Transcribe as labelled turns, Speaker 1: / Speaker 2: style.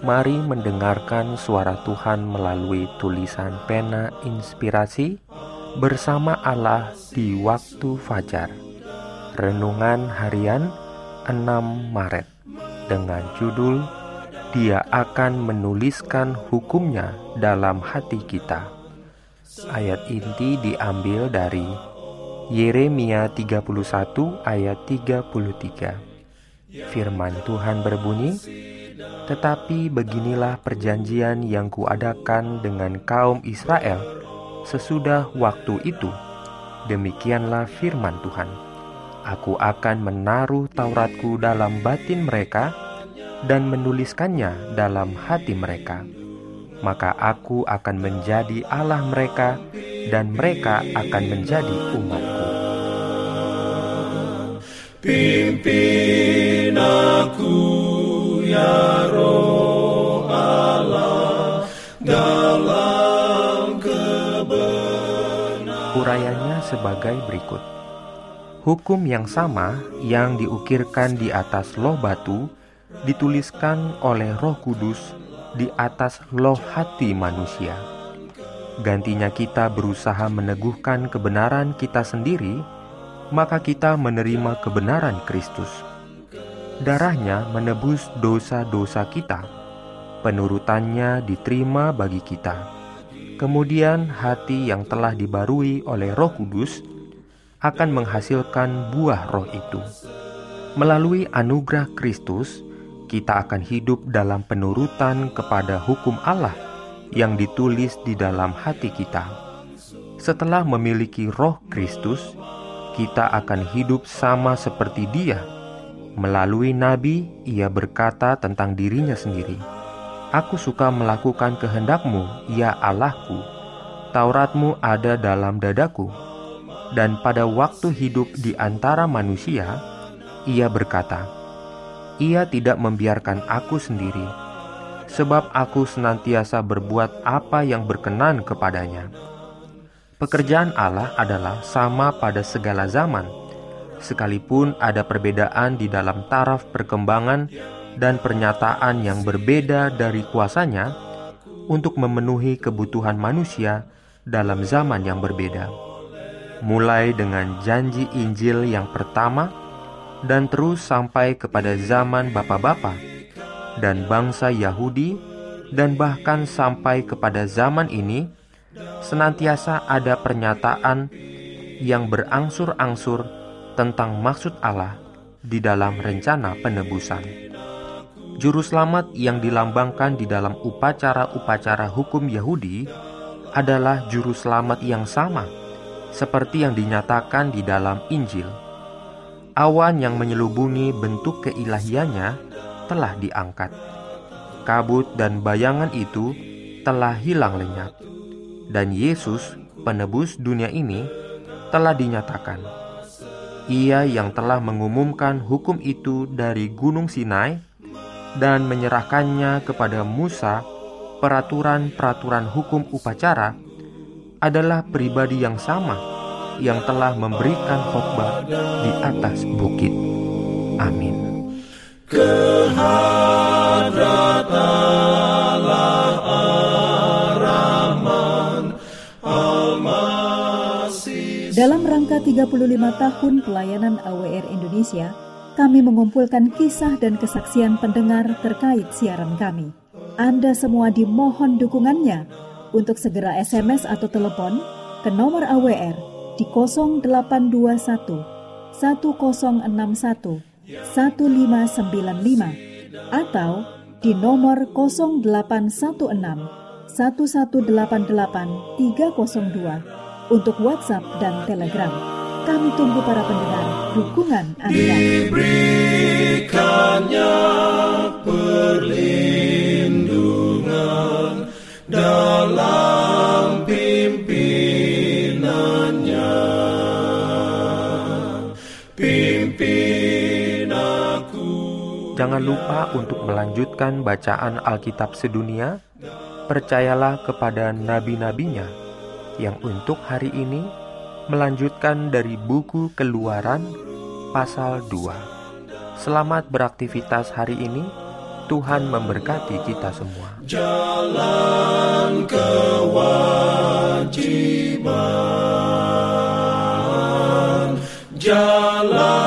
Speaker 1: Mari mendengarkan suara Tuhan melalui tulisan pena inspirasi bersama Allah di waktu fajar. Renungan harian 6 Maret dengan judul Dia akan menuliskan hukumnya dalam hati kita. Ayat inti diambil dari Yeremia 31 ayat 33. Firman Tuhan berbunyi, tetapi beginilah perjanjian yang kuadakan dengan kaum Israel sesudah waktu itu. Demikianlah firman Tuhan. Aku akan menaruh Tauratku dalam batin mereka dan menuliskannya dalam hati mereka. Maka aku akan menjadi Allah mereka dan mereka akan menjadi umatku.
Speaker 2: Pimpin aku ya
Speaker 1: Urayanya sebagai berikut. Hukum yang sama yang diukirkan di atas loh batu dituliskan oleh Roh Kudus di atas loh hati manusia. Gantinya kita berusaha meneguhkan kebenaran kita sendiri, maka kita menerima kebenaran Kristus darahnya menebus dosa-dosa kita. Penurutannya diterima bagi kita. Kemudian hati yang telah dibarui oleh Roh Kudus akan menghasilkan buah roh itu. Melalui anugerah Kristus, kita akan hidup dalam penurutan kepada hukum Allah yang ditulis di dalam hati kita. Setelah memiliki roh Kristus, kita akan hidup sama seperti Dia Melalui nabi, ia berkata tentang dirinya sendiri, Aku suka melakukan kehendakmu, ya Allahku. Tauratmu ada dalam dadaku. Dan pada waktu hidup di antara manusia, ia berkata, Ia tidak membiarkan aku sendiri, sebab aku senantiasa berbuat apa yang berkenan kepadanya. Pekerjaan Allah adalah sama pada segala zaman, sekalipun ada perbedaan di dalam taraf perkembangan dan pernyataan yang berbeda dari kuasanya untuk memenuhi kebutuhan manusia dalam zaman yang berbeda. Mulai dengan janji Injil yang pertama dan terus sampai kepada zaman bapak-bapak dan bangsa Yahudi dan bahkan sampai kepada zaman ini senantiasa ada pernyataan yang berangsur-angsur tentang maksud Allah di dalam rencana penebusan. Juru selamat yang dilambangkan di dalam upacara-upacara hukum Yahudi adalah juru selamat yang sama seperti yang dinyatakan di dalam Injil. Awan yang menyelubungi bentuk keilahiannya telah diangkat. Kabut dan bayangan itu telah hilang lenyap. Dan Yesus, penebus dunia ini, telah dinyatakan ia yang telah mengumumkan hukum itu dari Gunung Sinai dan menyerahkannya kepada Musa, peraturan-peraturan hukum upacara adalah pribadi yang sama yang telah memberikan khotbah di atas bukit. Amin.
Speaker 3: Dalam rangka 35 tahun pelayanan AWR Indonesia, kami mengumpulkan kisah dan kesaksian pendengar terkait siaran kami. Anda semua dimohon dukungannya untuk segera SMS atau telepon ke nomor AWR di 0821 1061 1595 atau di nomor 0816 1188 302 untuk WhatsApp dan Telegram. Kami tunggu para pendengar dukungan Anda.
Speaker 2: Diberikannya perlindungan dalam pimpinannya. Pimpin aku.
Speaker 1: Jangan lupa untuk melanjutkan bacaan Alkitab sedunia. Percayalah kepada nabi-nabinya yang untuk hari ini melanjutkan dari buku Keluaran pasal 2. Selamat beraktivitas hari ini. Tuhan memberkati kita semua.
Speaker 2: Jalan kewajiban. Jalan